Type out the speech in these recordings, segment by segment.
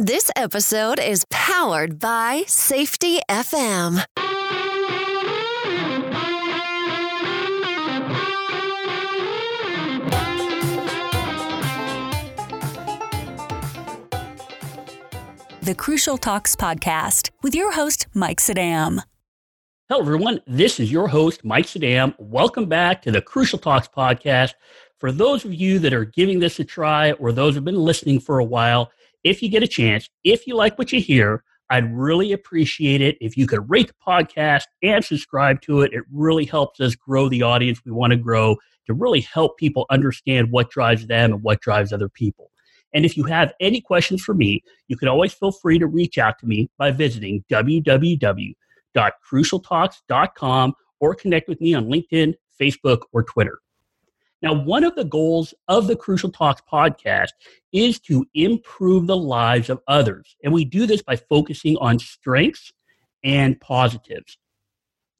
This episode is powered by Safety FM. The Crucial Talks podcast with your host, Mike Sadam. Hello, everyone. This is your host, Mike Sadam. Welcome back to the Crucial Talks podcast. For those of you that are giving this a try or those who have been listening for a while, if you get a chance, if you like what you hear, I'd really appreciate it if you could rate the podcast and subscribe to it. It really helps us grow the audience we want to grow to really help people understand what drives them and what drives other people. And if you have any questions for me, you can always feel free to reach out to me by visiting www.crucialtalks.com or connect with me on LinkedIn, Facebook, or Twitter. Now, one of the goals of the Crucial Talks podcast is to improve the lives of others. And we do this by focusing on strengths and positives.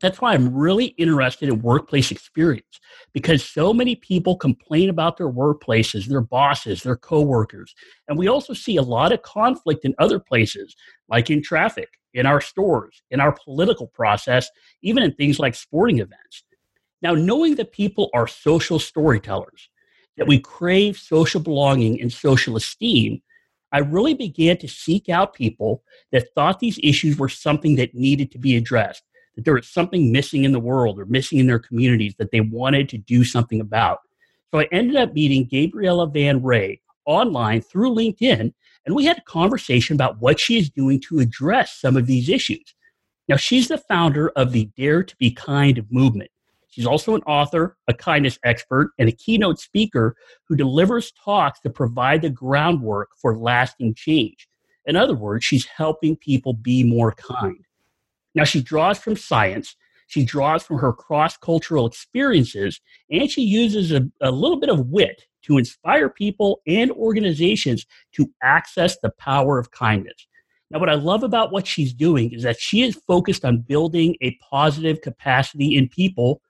That's why I'm really interested in workplace experience because so many people complain about their workplaces, their bosses, their coworkers. And we also see a lot of conflict in other places, like in traffic, in our stores, in our political process, even in things like sporting events. Now, knowing that people are social storytellers, that we crave social belonging and social esteem, I really began to seek out people that thought these issues were something that needed to be addressed, that there was something missing in the world or missing in their communities that they wanted to do something about. So I ended up meeting Gabriella Van Rij online through LinkedIn, and we had a conversation about what she is doing to address some of these issues. Now, she's the founder of the Dare to Be Kind movement. She's also an author, a kindness expert, and a keynote speaker who delivers talks to provide the groundwork for lasting change. In other words, she's helping people be more kind. Now, she draws from science, she draws from her cross cultural experiences, and she uses a, a little bit of wit to inspire people and organizations to access the power of kindness. Now, what I love about what she's doing is that she is focused on building a positive capacity in people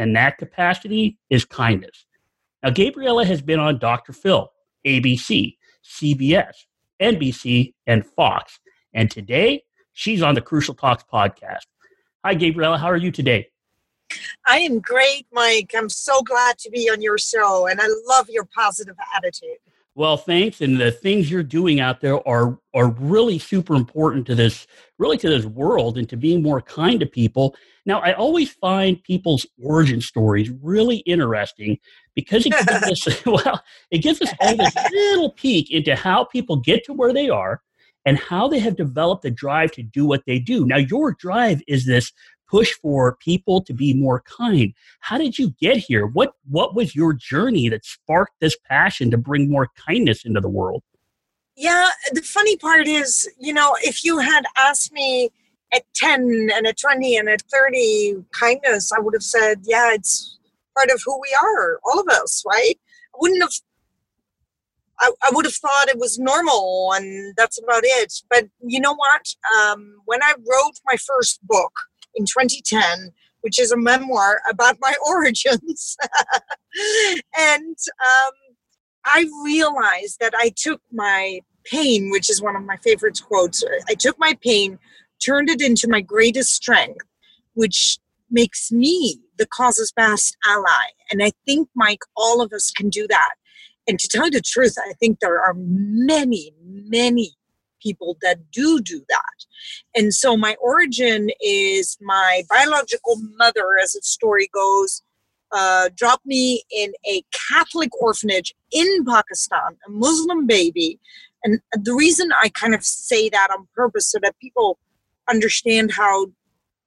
and that capacity is kindness. Now, Gabriella has been on Dr. Phil, ABC, CBS, NBC, and Fox. And today, she's on the Crucial Talks podcast. Hi, Gabriella. How are you today? I am great, Mike. I'm so glad to be on your show, and I love your positive attitude. Well, thanks. And the things you're doing out there are are really super important to this, really to this world and to being more kind to people. Now, I always find people's origin stories really interesting because it gives us well, it gives us all this little peek into how people get to where they are and how they have developed the drive to do what they do. Now, your drive is this push for people to be more kind. How did you get here? What what was your journey that sparked this passion to bring more kindness into the world? Yeah, the funny part is, you know, if you had asked me at 10 and at 20 and at 30 kindness, I would have said, yeah, it's part of who we are, all of us, right? I wouldn't have I, I would have thought it was normal and that's about it. But you know what? Um, when I wrote my first book, in 2010, which is a memoir about my origins. and um, I realized that I took my pain, which is one of my favorite quotes, I took my pain, turned it into my greatest strength, which makes me the cause's best ally. And I think, Mike, all of us can do that. And to tell you the truth, I think there are many, many people that do do that. And so my origin is my biological mother, as the story goes, uh, dropped me in a Catholic orphanage in Pakistan, a Muslim baby. And the reason I kind of say that on purpose so that people understand how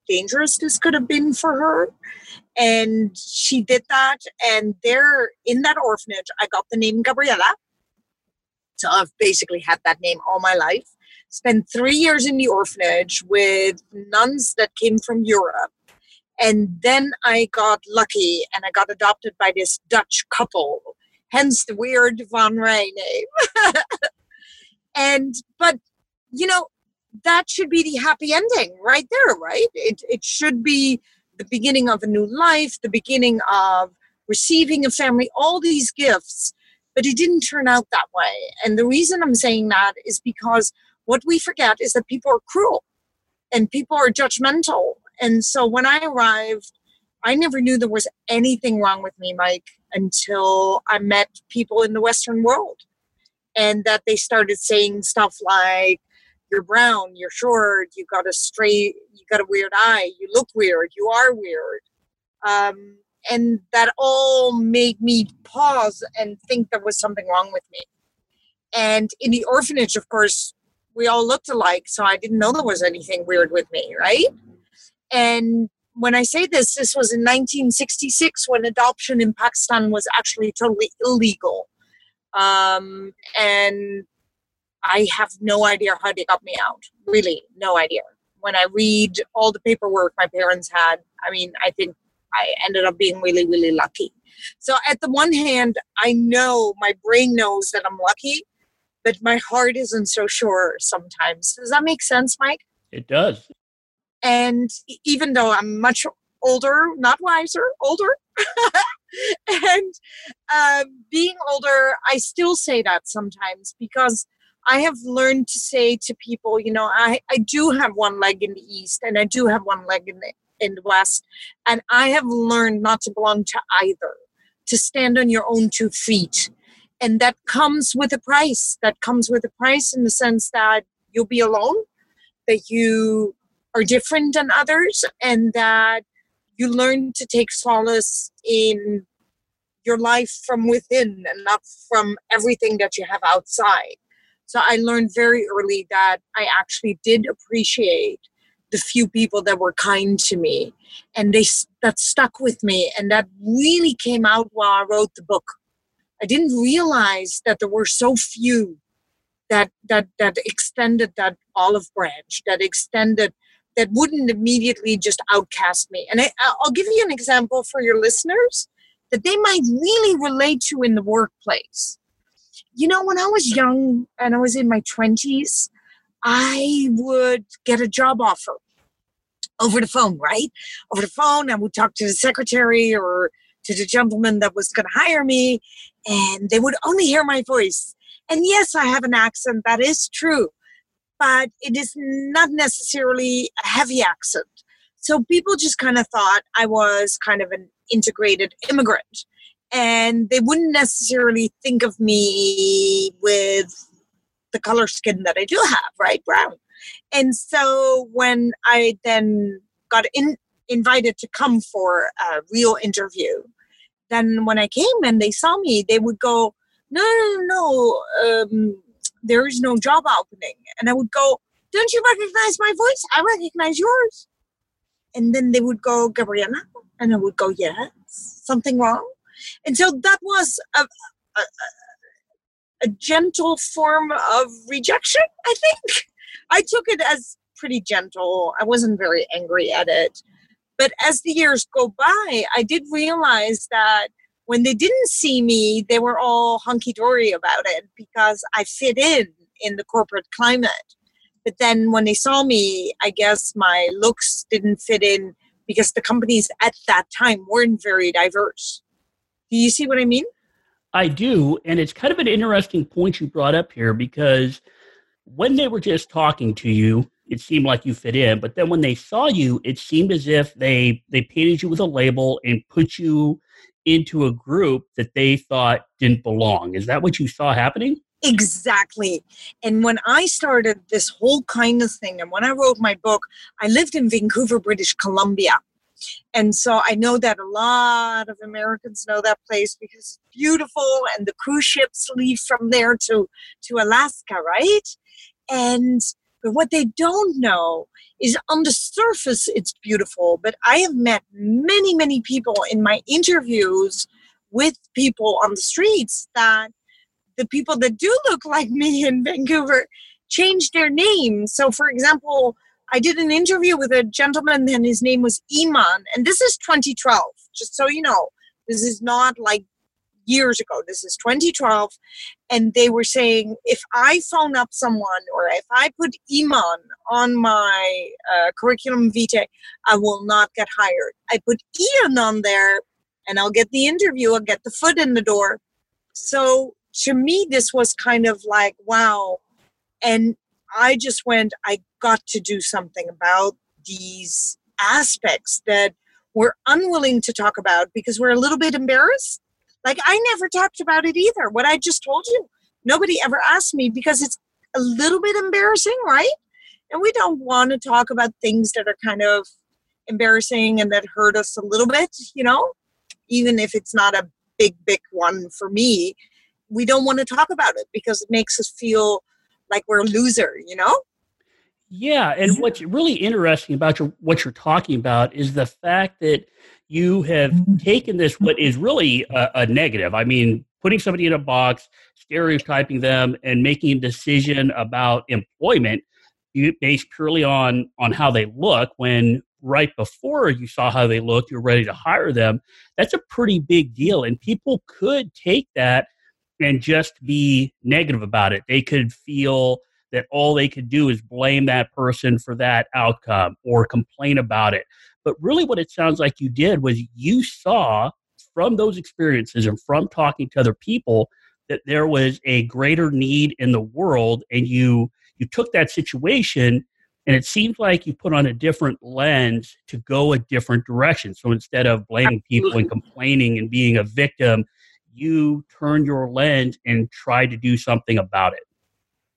dangerous this could have been for her. And she did that. And there in that orphanage, I got the name Gabriella. So I've basically had that name all my life. Spent three years in the orphanage with nuns that came from Europe. And then I got lucky and I got adopted by this Dutch couple, hence the weird Van Rij name. and, but, you know, that should be the happy ending right there, right? It, it should be the beginning of a new life, the beginning of receiving a family, all these gifts but it didn't turn out that way. And the reason I'm saying that is because what we forget is that people are cruel and people are judgmental. And so when I arrived, I never knew there was anything wrong with me, Mike, until I met people in the Western world. And that they started saying stuff like, you're brown, you're short, you got a straight, you got a weird eye, you look weird, you are weird. Um, and that all made me pause and think there was something wrong with me. And in the orphanage, of course, we all looked alike, so I didn't know there was anything weird with me, right? And when I say this, this was in 1966 when adoption in Pakistan was actually totally illegal. Um, and I have no idea how they got me out. Really, no idea. When I read all the paperwork my parents had, I mean, I think I ended up being really, really lucky. So, at the one hand, I know my brain knows that I'm lucky, but my heart isn't so sure sometimes. Does that make sense, Mike? It does. And even though I'm much older, not wiser, older, and um, being older, I still say that sometimes because I have learned to say to people, you know, I, I do have one leg in the East and I do have one leg in the, in the West. And I have learned not to belong to either, to stand on your own two feet. And that comes with a price. That comes with a price in the sense that you'll be alone, that you are different than others, and that you learn to take solace in your life from within and not from everything that you have outside. So I learned very early that I actually did appreciate the few people that were kind to me and they that stuck with me and that really came out while I wrote the book. I didn't realize that there were so few that that that extended that olive branch, that extended that wouldn't immediately just outcast me. And I, I'll give you an example for your listeners that they might really relate to in the workplace. You know, when I was young and I was in my 20s, I would get a job offer over the phone, right? Over the phone, I would talk to the secretary or to the gentleman that was going to hire me, and they would only hear my voice. And yes, I have an accent, that is true but it is not necessarily a heavy accent. So people just kind of thought I was kind of an integrated immigrant. And they wouldn't necessarily think of me with the color skin that I do have, right? Brown. And so when I then got in, invited to come for a real interview, then when I came and they saw me, they would go, no, no, no, um, there is no job opening. And I would go, don't you recognize my voice? I recognize yours. And then they would go, Gabriella. And I would go, yes, something wrong. And so that was a, a, a gentle form of rejection, I think. I took it as pretty gentle. I wasn't very angry at it. But as the years go by, I did realize that when they didn't see me, they were all hunky dory about it because I fit in in the corporate climate. But then when they saw me, I guess my looks didn't fit in because the companies at that time weren't very diverse. Do you see what I mean? I do. And it's kind of an interesting point you brought up here because when they were just talking to you, it seemed like you fit in. But then when they saw you, it seemed as if they they painted you with a label and put you into a group that they thought didn't belong. Is that what you saw happening? Exactly. And when I started this whole kindness thing, and when I wrote my book, I lived in Vancouver, British Columbia. And so I know that a lot of Americans know that place because it's beautiful and the cruise ships leave from there to, to Alaska, right? And but what they don't know is on the surface, it's beautiful. But I have met many, many people in my interviews with people on the streets that the people that do look like me in Vancouver changed their name. So, for example, I did an interview with a gentleman, and his name was Iman, and this is 2012, just so you know. This is not like years ago. This is 2012. And they were saying if I phone up someone or if I put Iman on my uh, curriculum vitae, I will not get hired. I put Ian on there and I'll get the interview, I'll get the foot in the door. So to me, this was kind of like, wow. And I just went, I got to do something about these aspects that we're unwilling to talk about because we're a little bit embarrassed. Like I never talked about it either. What I just told you, nobody ever asked me because it's a little bit embarrassing, right? And we don't want to talk about things that are kind of embarrassing and that hurt us a little bit, you know, even if it's not a big, big one for me. We don't want to talk about it because it makes us feel like we're a loser, you know? Yeah, and mm-hmm. what's really interesting about your, what you're talking about is the fact that you have mm-hmm. taken this what is really a, a, negative. I mean, putting somebody in a box, stereotyping them, and making a decision about employment based purely on on how they look. When right before you saw how they looked, you're ready to hire them. That's a pretty big deal, and people could take that and just be negative about it. They could feel that all they could do is blame that person for that outcome or complain about it. But really, what it sounds like you did was you saw from those experiences and from talking to other people that there was a greater need in the world, and you you took that situation and it seems like you put on a different lens to go a different direction. So instead of blaming people and complaining and being a victim, you turned your lens and tried to do something about it.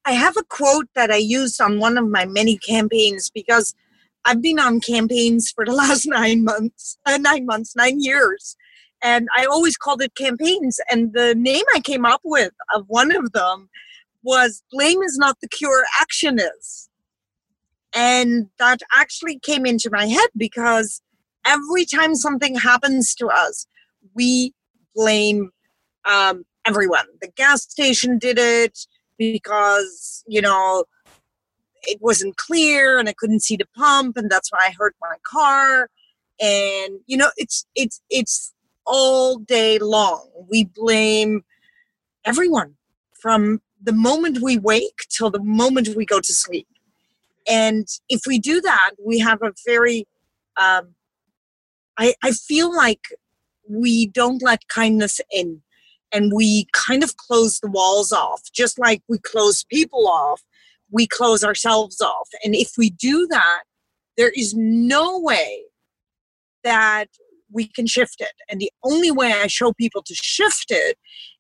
I have a quote that I used on one of my many campaigns because I've been on campaigns for the last nine months, uh, nine months, nine years. And I always called it campaigns. And the name I came up with of one of them was Blame is not the cure, action is. And that actually came into my head because every time something happens to us, we blame um, everyone. The gas station did it, because you know it wasn't clear and I couldn't see the pump and that's why I hurt my car. And you know it's it's it's all day long. We blame everyone from the moment we wake till the moment we go to sleep. And if we do that we have a very um, I, I feel like we don't let kindness in and we kind of close the walls off, just like we close people off, we close ourselves off. And if we do that, there is no way that we can shift it. And the only way I show people to shift it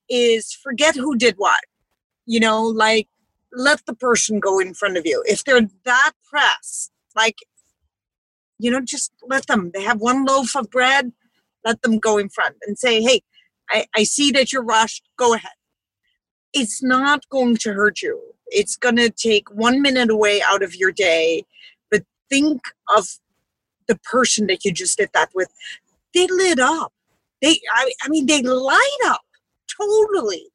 is forget who did what. You know, like let the person go in front of you. If they're that pressed, like, you know, just let them. They have one loaf of bread, let them go in front and say, hey, I, I see that you're rushed. Go ahead. It's not going to hurt you. It's going to take one minute away out of your day. But think of the person that you just did that with. They lit up. They, I, I mean, they light up totally.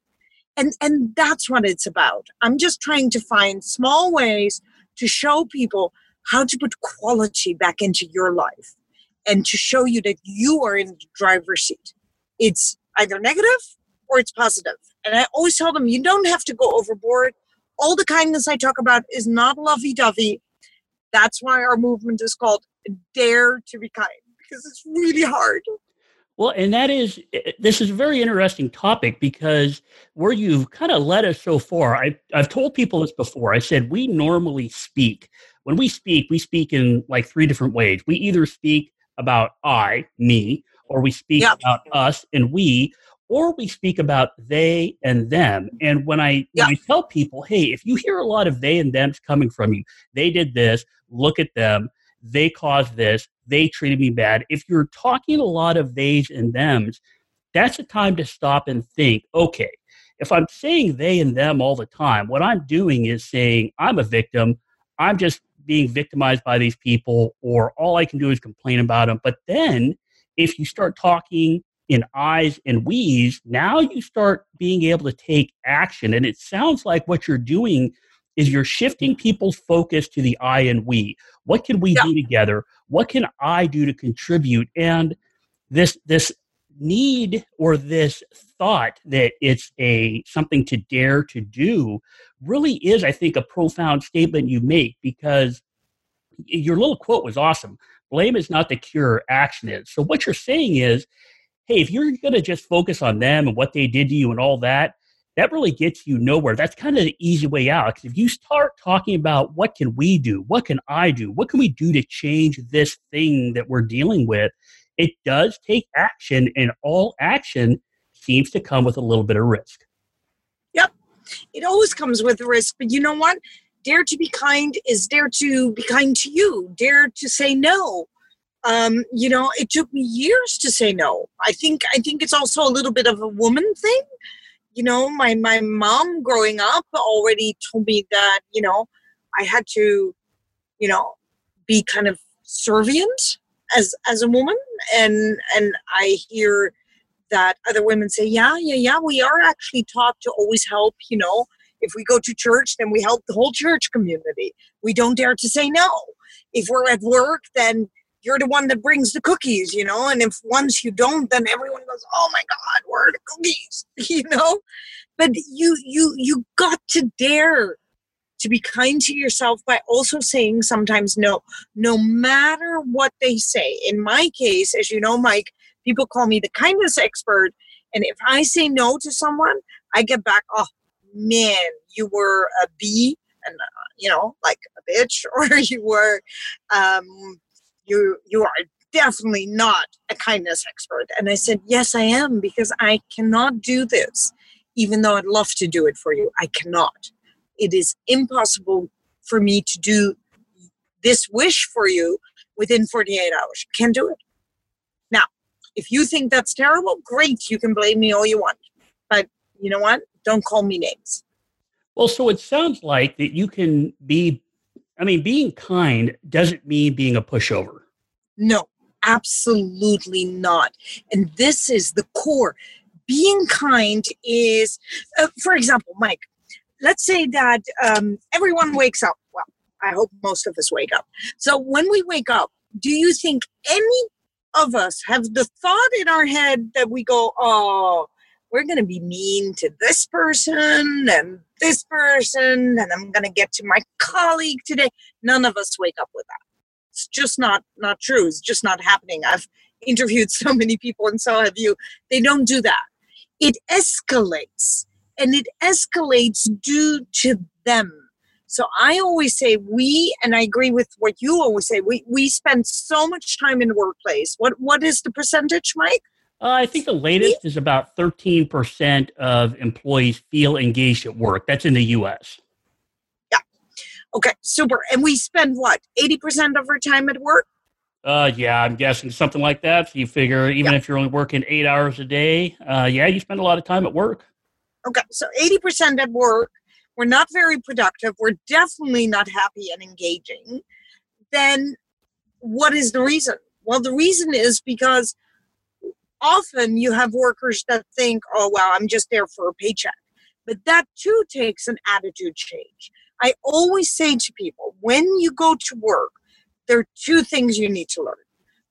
And, and that's what it's about. I'm just trying to find small ways to show people how to put quality back into your life and to show you that you are in the driver's seat. It's either negative or it's positive. And I always tell them you don't have to go overboard. All the kindness I talk about is not lovey dovey. That's why our movement is called Dare to Be Kind because it's really hard. Well, and that is, this is a very interesting topic because where you've kind of led us so far, I, I've told people this before. I said, we normally speak. When we speak, we speak in like three different ways. We either speak about I, me, or we speak yep. about us and we, or we speak about they and them. And when I, yep. when I tell people, hey, if you hear a lot of they and them's coming from you, they did this, look at them, they caused this, they treated me bad. If you're talking a lot of theys and thems, that's a time to stop and think, okay, if I'm saying they and them all the time, what I'm doing is saying I'm a victim. I'm just being victimized by these people, or all I can do is complain about them. But then if you start talking in I's and we's, now you start being able to take action. And it sounds like what you're doing is you're shifting people's focus to the I and we. What can we yeah. do together? What can I do to contribute? And this this need or this thought that it's a something to dare to do really is, I think, a profound statement you make because your little quote was awesome. Blame is not the cure, action is. So what you're saying is, hey, if you're going to just focus on them and what they did to you and all that, that really gets you nowhere. That's kind of the easy way out. Because if you start talking about what can we do, what can I do, what can we do to change this thing that we're dealing with, it does take action, and all action seems to come with a little bit of risk. Yep, it always comes with risk. But you know what? Dare to be kind is dare to be kind to you. Dare to say no. Um, you know, it took me years to say no. I think I think it's also a little bit of a woman thing you know, my my mom growing up already told me that you know I had to, you know, be kind of servient as as a woman, and and I hear that other women say, yeah, yeah, yeah, we are actually taught to always help. You know, if we go to church, then we help the whole church community. We don't dare to say no. If we're at work, then you're the one that brings the cookies, you know. And if once you don't, then everyone goes, "Oh my God, where are the cookies?" you know. But you you you got to dare to be kind to yourself by also saying sometimes no, no matter what they say. In my case, as you know, Mike, people call me the kindness expert, and if I say no to someone, I get back, "Oh man, you were a B." And uh, you know, like a bitch, or you were um, you you are definitely not a kindness expert. And i said yes i am because i cannot do this. Even though i'd love to do it for you i cannot. It is impossible for me to do this wish for you within 48 hours. Can't do it. Now if you think that's terrible great you can blame me all you want. But you know what? Don't call me names. Well so it sounds like that you can be I mean, being kind doesn't mean being a pushover. No, absolutely not. And this is the core. Being kind is, uh, for example, Mike, let's say that um, everyone wakes up. Well, I hope most of us wake up. So when we wake up, do you think any of us have the thought in our head that we go, oh, we're going to be mean to this person and this person, and I'm going to get to my colleague today. None of us wake up with that. It's just not not true. It's just not happening. I've interviewed so many people, and so have you. They don't do that. It escalates, and it escalates due to them. So I always say we, and I agree with what you always say. We we spend so much time in the workplace. What what is the percentage, Mike? Uh, I think the latest is about 13% of employees feel engaged at work. That's in the US. Yeah. Okay, super. And we spend what, 80% of our time at work? Uh, yeah, I'm guessing something like that. So you figure even yeah. if you're only working eight hours a day, uh, yeah, you spend a lot of time at work. Okay, so 80% at work. We're not very productive. We're definitely not happy and engaging. Then what is the reason? Well, the reason is because often you have workers that think, oh, well, I'm just there for a paycheck. But that too takes an attitude change. I always say to people, when you go to work, there are two things you need to learn.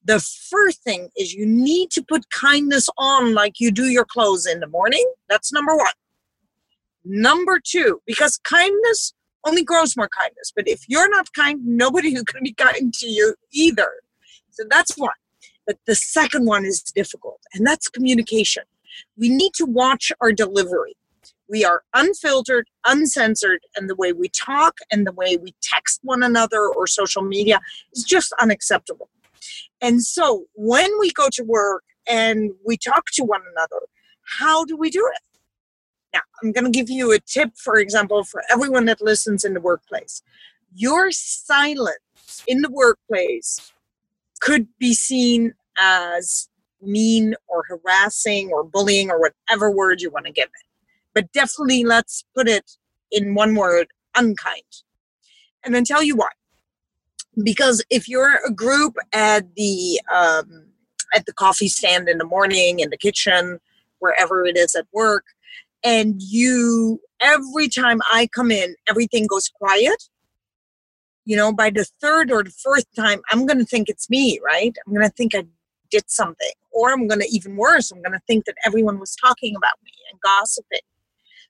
The first thing is you need to put kindness on like you do your clothes in the morning. That's number one. Number two, because kindness only grows more kindness. But if you're not kind, nobody is going to be kind to you either. So that's one. But the second one is difficult, and that's communication. We need to watch our delivery. We are unfiltered, uncensored, and the way we talk and the way we text one another or social media is just unacceptable. And so when we go to work and we talk to one another, how do we do it? Now, I'm going to give you a tip, for example, for everyone that listens in the workplace. Your silence in the workplace could be seen as mean or harassing or bullying or whatever word you want to give it. But definitely let's put it in one word unkind. And then tell you why. Because if you're a group at the um, at the coffee stand in the morning, in the kitchen, wherever it is at work, and you every time I come in, everything goes quiet you know, by the third or the fourth time, I'm going to think it's me, right? I'm going to think I did something. Or I'm going to, even worse, I'm going to think that everyone was talking about me and gossiping.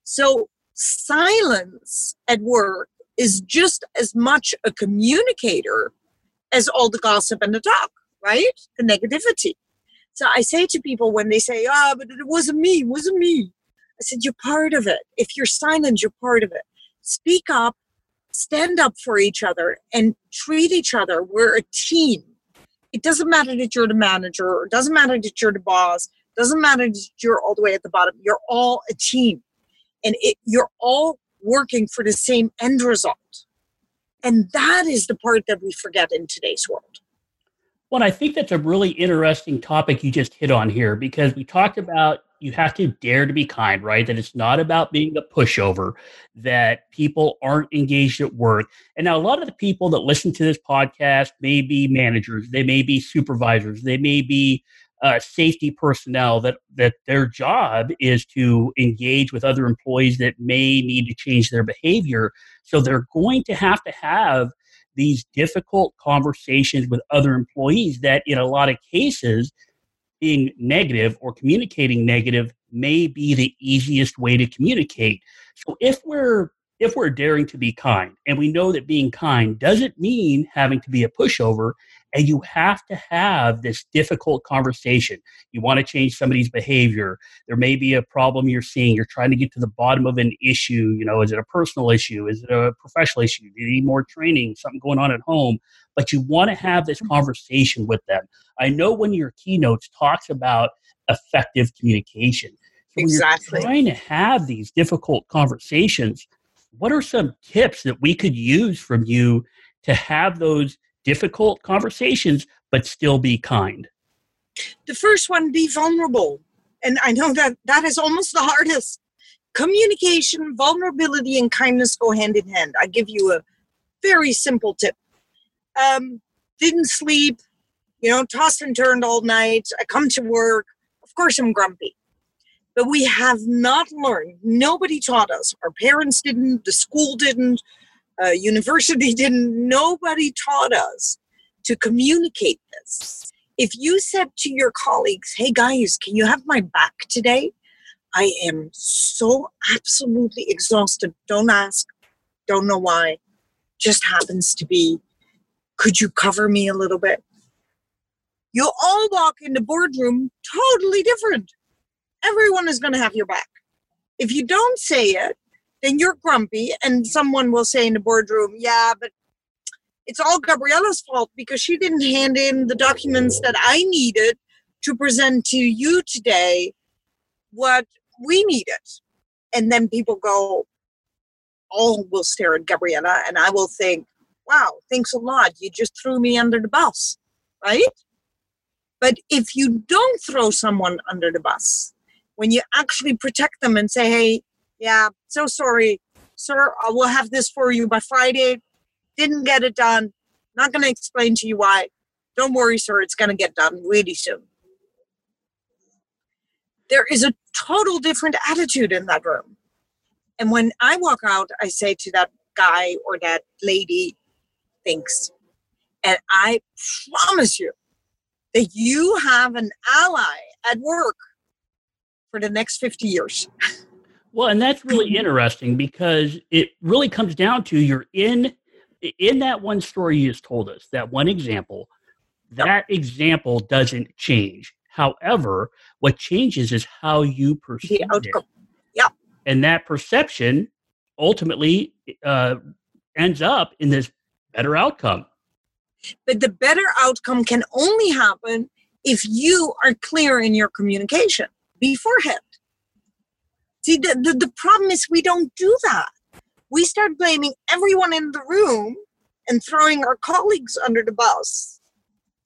So, silence at work is just as much a communicator as all the gossip and the talk, right? The negativity. So I say to people when they say, ah, oh, but it wasn't me, it wasn't me. I said, You're part of it. If you're silent, you're part of it. Speak up, stand up for each other, and treat each other. We're a team. It doesn't matter that you're the manager, or it doesn't matter that you're the boss, doesn't matter that you're all the way at the bottom. You're all a team. And it, you're all working for the same end result. And that is the part that we forget in today's world. Well, I think that's a really interesting topic you just hit on here because we talked about you have to dare to be kind, right? That it's not about being a pushover, that people aren't engaged at work. And now, a lot of the people that listen to this podcast may be managers, they may be supervisors, they may be uh, safety personnel that that their job is to engage with other employees that may need to change their behavior. So they're going to have to have these difficult conversations with other employees that, in a lot of cases, being negative or communicating negative may be the easiest way to communicate. So if we're if we're daring to be kind, and we know that being kind doesn't mean having to be a pushover, and you have to have this difficult conversation. You want to change somebody's behavior. There may be a problem you're seeing. You're trying to get to the bottom of an issue. You know, is it a personal issue? Is it a professional issue? Do you need more training? Something going on at home? But you want to have this mm-hmm. conversation with them. I know when your keynotes talks about effective communication. So exactly. Trying to have these difficult conversations, what are some tips that we could use from you to have those difficult conversations but still be kind? The first one, be vulnerable. And I know that that is almost the hardest. Communication, vulnerability, and kindness go hand in hand. I give you a very simple tip. Um, didn't sleep, you know, tossed and turned all night. I come to work. Of course, I'm grumpy. But we have not learned, nobody taught us. Our parents didn't, the school didn't, uh, university didn't, nobody taught us to communicate this. If you said to your colleagues, hey guys, can you have my back today? I am so absolutely exhausted. Don't ask, don't know why. Just happens to be. Could you cover me a little bit? You'll all walk in the boardroom totally different everyone is going to have your back. If you don't say it, then you're grumpy, and someone will say in the boardroom, Yeah, but it's all Gabriella's fault because she didn't hand in the documents that I needed to present to you today what we needed. And then people go, all will stare at Gabriella, and I will think, wow, thanks a lot. You just threw me under the bus, right? But if you don't throw someone under the bus, when you actually protect them and say, hey, yeah, so sorry, sir, I will have this for you by Friday. Didn't get it done. Not going to explain to you why. Don't worry, sir, it's going to get done really soon. There is a total different attitude in that room. And when I walk out, I say to that guy or that lady, thanks. And I promise you that you have an ally at work for the next 50 years. Well, and that's really interesting because it really comes down to you're in in that one story you just told us, that one example, that example doesn't change. However, what changes is how you perceive the outcome. It. Yeah. And that perception ultimately uh, ends up in this better outcome. But the better outcome can only happen if you are clear in your communication beforehand. See, the, the, the problem is we don't do that. We start blaming everyone in the room and throwing our colleagues under the bus.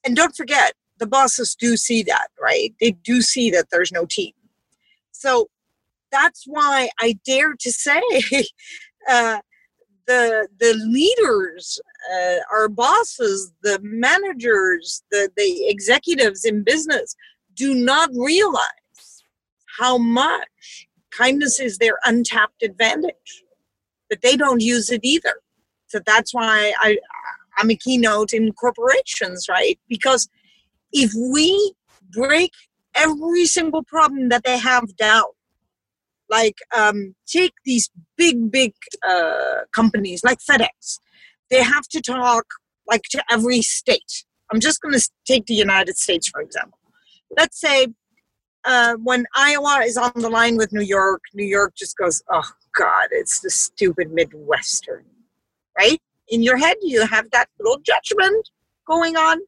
And don't forget, the bosses do see that, right? They do see that there's no team. So that's why I dare to say uh, the the leaders, uh, our bosses, the managers, the, the executives in business do not realize how much kindness is their untapped advantage, but they don't use it either. So that's why I, I'm a keynote in corporations, right? Because if we break every single problem that they have down, like um, take these big, big uh, companies like FedEx, they have to talk like to every state. I'm just going to take the United States, for example. Let's say uh, when Iowa is on the line with New York, New York just goes, "Oh God, it's the stupid Midwestern," right? In your head, you have that little judgment going on,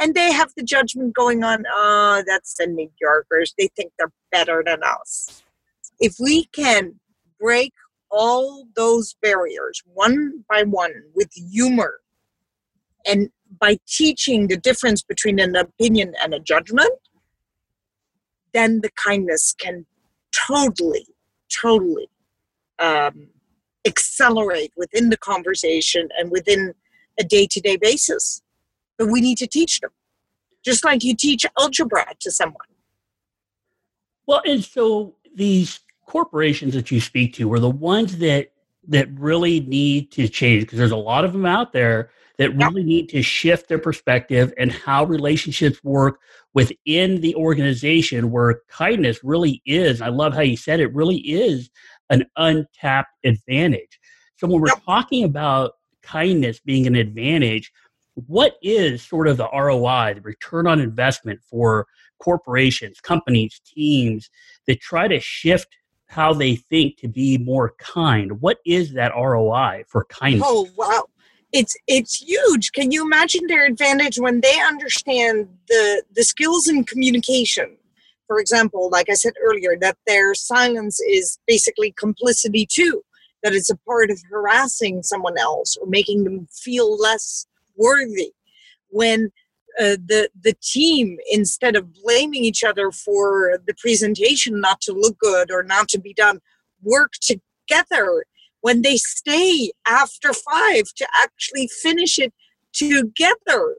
and they have the judgment going on. Oh, that's the New Yorkers. They think they're better than us. If we can break all those barriers one by one with humor and by teaching the difference between an opinion and a judgment, then the kindness can totally, totally um, accelerate within the conversation and within a day to day basis. But we need to teach them, just like you teach algebra to someone. Well, and so these corporations that you speak to are the ones that that really need to change because there's a lot of them out there that really need to shift their perspective and how relationships work within the organization where kindness really is i love how you said it really is an untapped advantage. So when we're talking about kindness being an advantage what is sort of the roi the return on investment for corporations companies teams that try to shift how they think to be more kind? What is that roi for kindness? Oh wow it's it's huge. Can you imagine their advantage when they understand the the skills in communication? For example like i said earlier that their silence is basically complicity too that it's a part of harassing someone else or making them feel less worthy. When uh, the the team instead of blaming each other for the presentation not to look good or not to be done work together when they stay after five to actually finish it together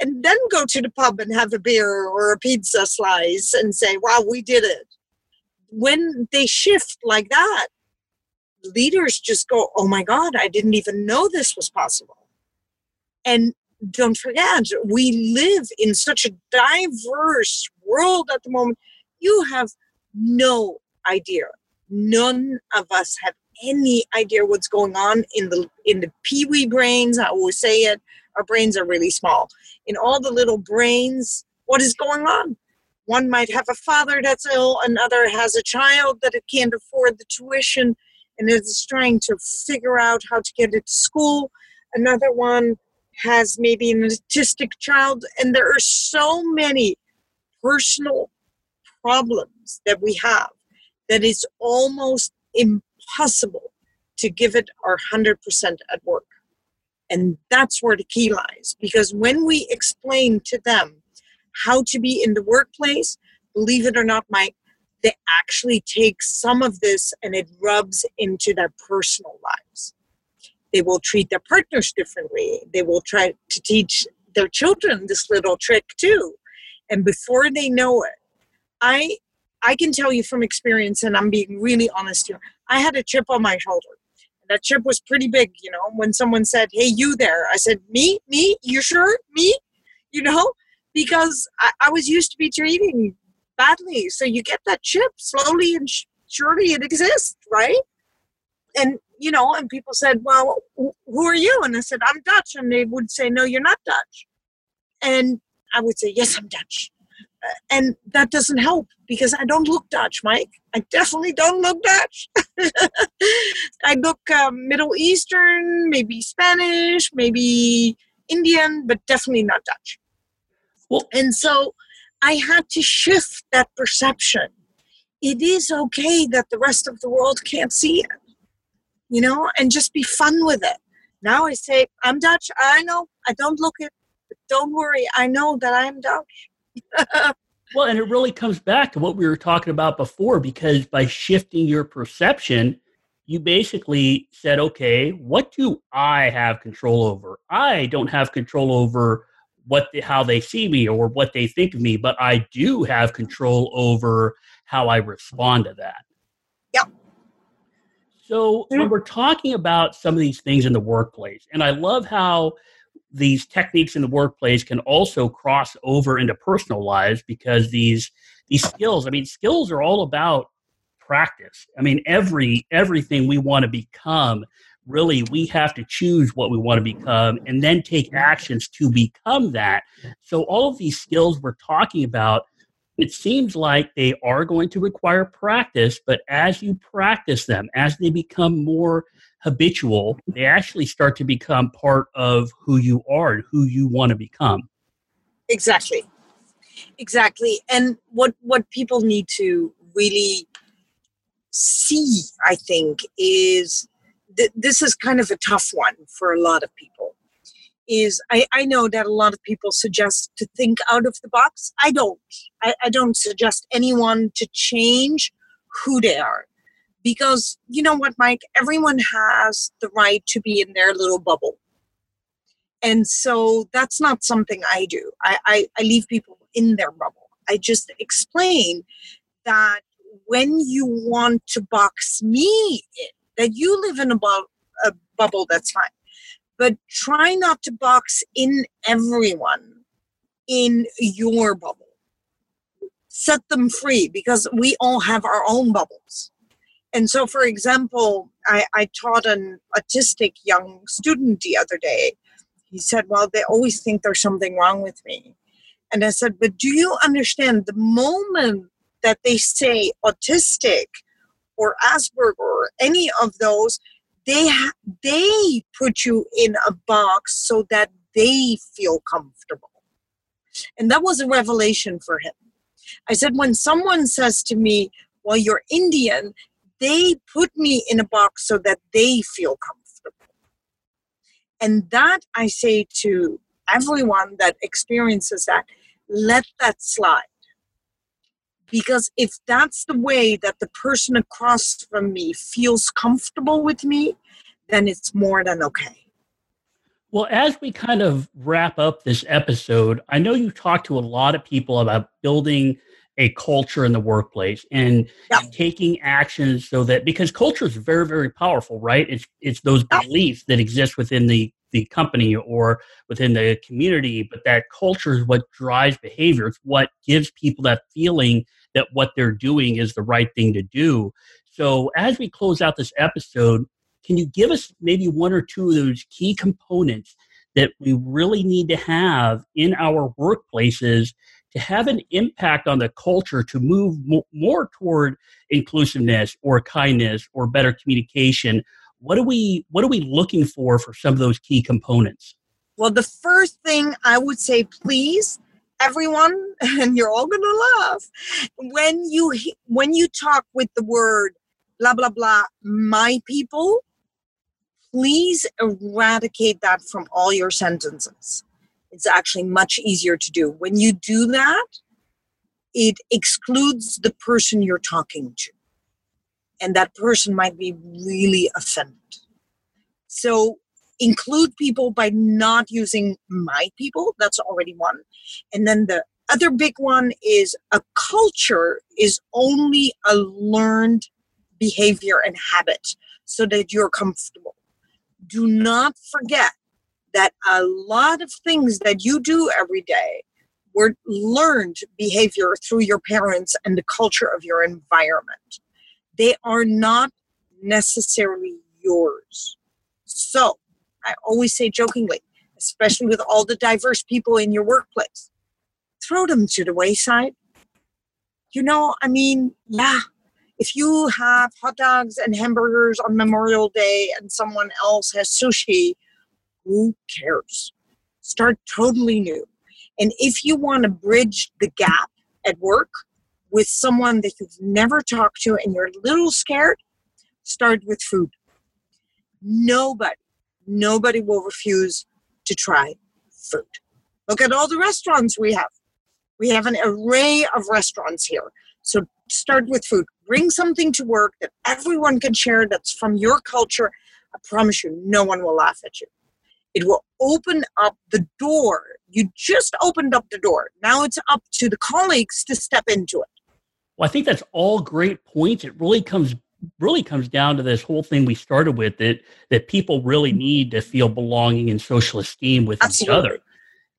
and then go to the pub and have a beer or a pizza slice and say, wow, we did it. When they shift like that, leaders just go, oh my God, I didn't even know this was possible. And don't forget, we live in such a diverse world at the moment. You have no idea. None of us have any idea what's going on in the in the peewee brains. I always say it. Our brains are really small. In all the little brains, what is going on? One might have a father that's ill, another has a child that it can't afford the tuition and is trying to figure out how to get it to school. Another one has maybe an autistic child, and there are so many personal problems that we have that it's almost impossible possible to give it our 100% at work. And that's where the key lies. Because when we explain to them how to be in the workplace, believe it or not, Mike, they actually take some of this and it rubs into their personal lives. They will treat their partners differently. They will try to teach their children this little trick too. And before they know it, I I can tell you from experience, and I'm being really honest here, I had a chip on my shoulder. That chip was pretty big, you know. When someone said, Hey, you there, I said, Me? Me? You sure? Me? You know, because I, I was used to be treating badly. So you get that chip slowly and sh- surely it exists, right? And, you know, and people said, Well, who are you? And I said, I'm Dutch. And they would say, No, you're not Dutch. And I would say, Yes, I'm Dutch and that doesn't help because I don't look Dutch, Mike. I definitely don't look Dutch. I look um, Middle Eastern, maybe Spanish, maybe Indian, but definitely not Dutch. Well, and so I had to shift that perception. It is okay that the rest of the world can't see it, you know, and just be fun with it. Now I say, I'm Dutch. I know I don't look it, but don't worry. I know that I'm Dutch well, and it really comes back to what we were talking about before because by shifting your perception, you basically said, okay, what do I have control over? I don't have control over what the, how they see me or what they think of me, but I do have control over how I respond to that. Yep. So mm-hmm. when we're talking about some of these things in the workplace, and I love how these techniques in the workplace can also cross over into personal lives because these these skills i mean skills are all about practice. I mean every everything we want to become really we have to choose what we want to become and then take actions to become that. So all of these skills we're talking about it seems like they are going to require practice, but as you practice them, as they become more habitual, they actually start to become part of who you are and who you want to become. Exactly. Exactly. And what what people need to really see, I think, is th- this is kind of a tough one for a lot of people is I, I know that a lot of people suggest to think out of the box. I don't. I, I don't suggest anyone to change who they are. Because you know what, Mike? Everyone has the right to be in their little bubble. And so that's not something I do. I, I, I leave people in their bubble. I just explain that when you want to box me in, that you live in a, bu- a bubble, that's fine but try not to box in everyone in your bubble. Set them free because we all have our own bubbles. And so, for example, I, I taught an autistic young student the other day. He said, Well, they always think there's something wrong with me. And I said, But do you understand the moment that they say autistic or Asperger or any of those, they they put you in a box so that they feel comfortable and that was a revelation for him i said when someone says to me well you're indian they put me in a box so that they feel comfortable and that i say to everyone that experiences that let that slide because if that's the way that the person across from me feels comfortable with me, then it's more than okay. Well, as we kind of wrap up this episode, I know you talked to a lot of people about building a culture in the workplace and yeah. taking actions so that because culture is very very powerful right it's it's those yeah. beliefs that exist within the the company or within the community but that culture is what drives behavior it's what gives people that feeling that what they're doing is the right thing to do. So, as we close out this episode, can you give us maybe one or two of those key components that we really need to have in our workplaces have an impact on the culture to move more toward inclusiveness or kindness or better communication? What are we what are we looking for for some of those key components? Well, the first thing I would say, please, everyone and you're all going to laugh when you when you talk with the word blah blah blah my people please eradicate that from all your sentences it's actually much easier to do when you do that it excludes the person you're talking to and that person might be really offended so include people by not using my people. That's already one. And then the other big one is a culture is only a learned behavior and habit so that you're comfortable. Do not forget that a lot of things that you do every day were learned behavior through your parents and the culture of your environment. They are not necessarily yours. So I always say jokingly, especially with all the diverse people in your workplace, throw them to the wayside. You know, I mean, yeah, if you have hot dogs and hamburgers on Memorial Day and someone else has sushi, who cares? Start totally new. And if you want to bridge the gap at work with someone that you've never talked to and you're a little scared, start with food. Nobody nobody will refuse to try food. Look at all the restaurants we have. We have an array of restaurants here. So start with food. Bring something to work that everyone can share that's from your culture. I promise you, no one will laugh at you. It will open up the door. You just opened up the door. Now it's up to the colleagues to step into it. Well, I think that's all great points. It really comes really comes down to this whole thing we started with that that people really need to feel belonging and social esteem with Absolutely. each other.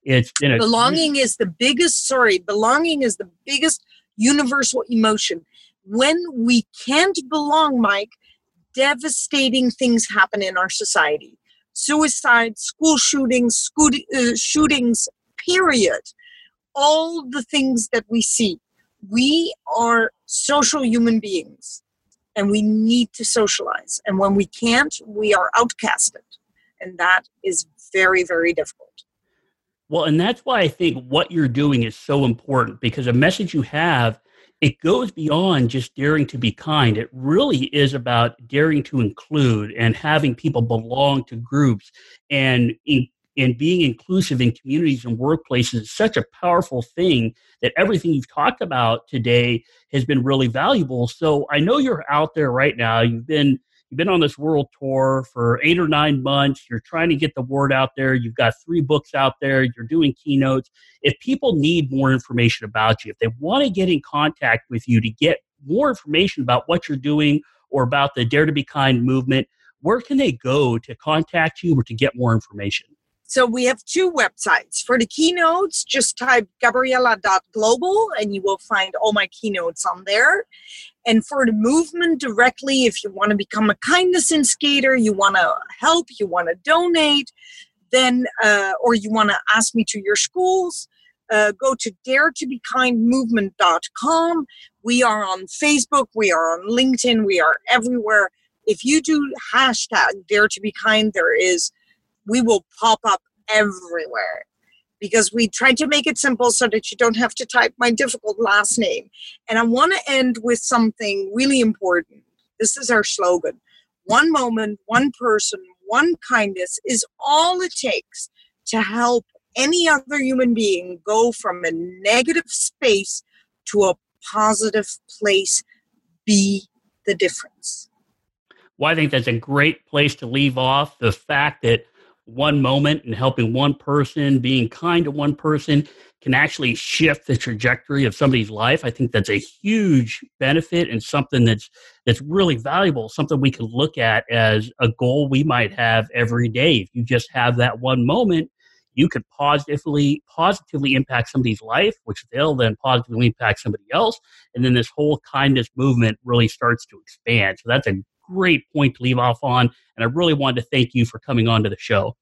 It's been a, belonging is the biggest sorry, belonging is the biggest universal emotion. When we can't belong, Mike, devastating things happen in our society. Suicide, school shootings, school, uh, shootings, period. All the things that we see we are social human beings and we need to socialize. And when we can't, we are outcasted. And that is very, very difficult. Well, and that's why I think what you're doing is so important because a message you have, it goes beyond just daring to be kind. It really is about daring to include and having people belong to groups and in, and being inclusive in communities and workplaces is such a powerful thing that everything you've talked about today has been really valuable. So I know you're out there right now. You've been you've been on this world tour for eight or nine months. You're trying to get the word out there. You've got three books out there. You're doing keynotes. If people need more information about you, if they want to get in contact with you to get more information about what you're doing or about the Dare to Be Kind movement, where can they go to contact you or to get more information? So we have two websites. For the keynotes, just type gabriella.global and you will find all my keynotes on there. And for the movement directly, if you want to become a kindness instigator, you want to help, you want to donate, then, uh, or you want to ask me to your schools, uh, go to daretobekindmovement.com. We are on Facebook, we are on LinkedIn, we are everywhere. If you do hashtag dare to be kind, there is we will pop up everywhere because we tried to make it simple so that you don't have to type my difficult last name. And I want to end with something really important. This is our slogan one moment, one person, one kindness is all it takes to help any other human being go from a negative space to a positive place. Be the difference. Well, I think that's a great place to leave off. The fact that one moment and helping one person, being kind to one person can actually shift the trajectory of somebody's life. I think that's a huge benefit and something that's that's really valuable, something we can look at as a goal we might have every day. If you just have that one moment, you could positively positively impact somebody's life, which they'll then positively impact somebody else, and then this whole kindness movement really starts to expand. So that's a great point to leave off on. And I really wanted to thank you for coming on to the show.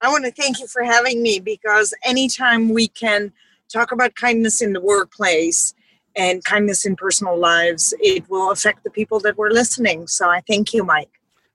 I want to thank you for having me because anytime we can talk about kindness in the workplace and kindness in personal lives, it will affect the people that were listening. So I thank you, Mike.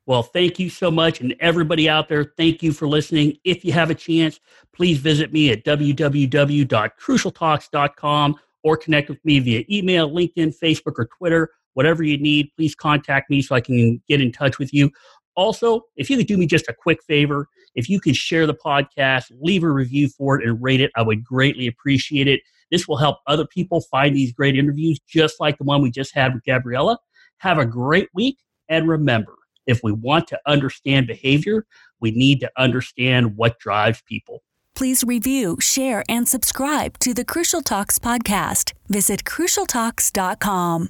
Well, thank you so much. And everybody out there, thank you for listening. If you have a chance, please visit me at www.crucialtalks.com or connect with me via email, LinkedIn, Facebook, or Twitter whatever you need, please contact me so I can get in touch with you. Also, if you could do me just a quick favor, if you could share the podcast, leave a review for it, and rate it, I would greatly appreciate it. This will help other people find these great interviews, just like the one we just had with Gabriella. Have a great week, and remember, if we want to understand behavior, we need to understand what drives people. Please review, share, and subscribe to the Crucial Talks podcast. Visit crucialtalks.com.